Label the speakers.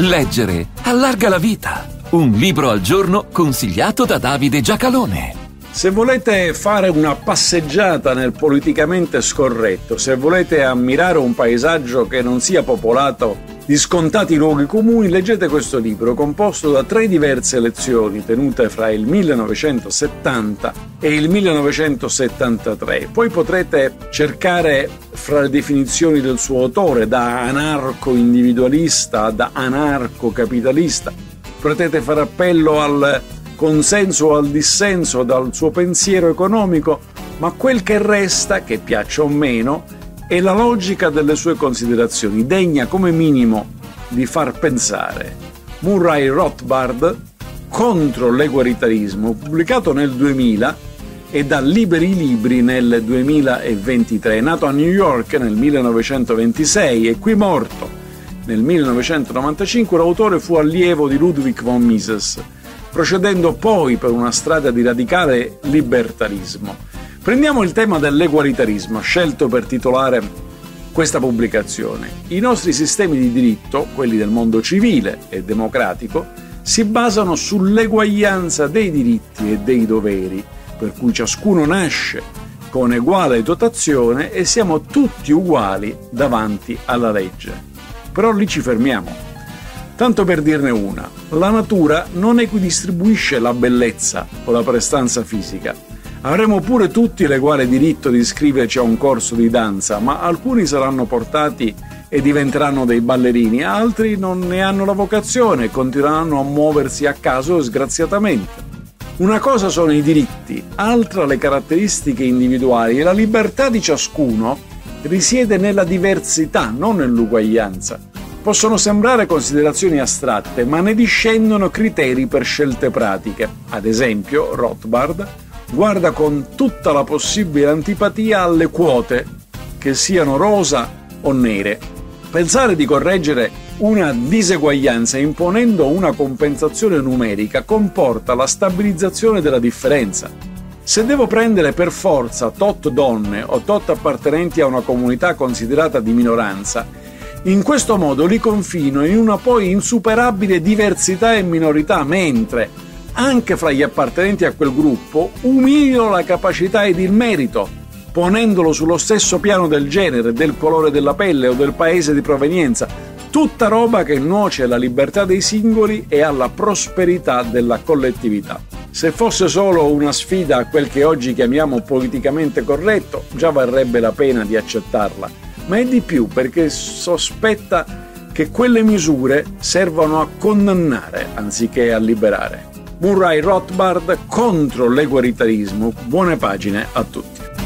Speaker 1: Leggere allarga la vita. Un libro al giorno consigliato da Davide Giacalone.
Speaker 2: Se volete fare una passeggiata nel politicamente scorretto, se volete ammirare un paesaggio che non sia popolato di scontati luoghi comuni, leggete questo libro composto da tre diverse lezioni tenute fra il 1970 e il 1973. Poi potrete cercare fra le definizioni del suo autore, da anarco-individualista, da anarco-capitalista. Potete fare appello al consenso o al dissenso dal suo pensiero economico, ma quel che resta, che piaccia o meno, è la logica delle sue considerazioni, degna come minimo di far pensare. Murray Rothbard contro l'eguaritarismo, pubblicato nel 2000 e da Liberi Libri nel 2023, nato a New York nel 1926 e qui morto nel 1995, l'autore fu allievo di Ludwig von Mises, procedendo poi per una strada di radicale libertarismo. Prendiamo il tema dell'egualitarismo, scelto per titolare questa pubblicazione. I nostri sistemi di diritto, quelli del mondo civile e democratico, si basano sull'eguaglianza dei diritti e dei doveri, per cui ciascuno nasce con uguale dotazione e siamo tutti uguali davanti alla legge. Però lì ci fermiamo. Tanto per dirne una, la natura non equidistribuisce la bellezza o la prestanza fisica, Avremo pure tutti l'eguale diritto di iscriverci a un corso di danza, ma alcuni saranno portati e diventeranno dei ballerini, altri non ne hanno la vocazione e continueranno a muoversi a caso sgraziatamente. Una cosa sono i diritti, altra le caratteristiche individuali e la libertà di ciascuno risiede nella diversità, non nell'uguaglianza. Possono sembrare considerazioni astratte, ma ne discendono criteri per scelte pratiche. Ad esempio, Rothbard guarda con tutta la possibile antipatia alle quote, che siano rosa o nere. Pensare di correggere una diseguaglianza imponendo una compensazione numerica comporta la stabilizzazione della differenza. Se devo prendere per forza tot donne o tot appartenenti a una comunità considerata di minoranza, in questo modo li confino in una poi insuperabile diversità e minorità, mentre anche fra gli appartenenti a quel gruppo, umilio la capacità ed il merito, ponendolo sullo stesso piano del genere, del colore della pelle o del paese di provenienza, tutta roba che nuoce alla libertà dei singoli e alla prosperità della collettività. Se fosse solo una sfida a quel che oggi chiamiamo politicamente corretto, già varrebbe la pena di accettarla, ma è di più perché sospetta che quelle misure servono a condannare anziché a liberare. Murray Rothbard contro l'eguaritarismo. Buone pagine a tutti.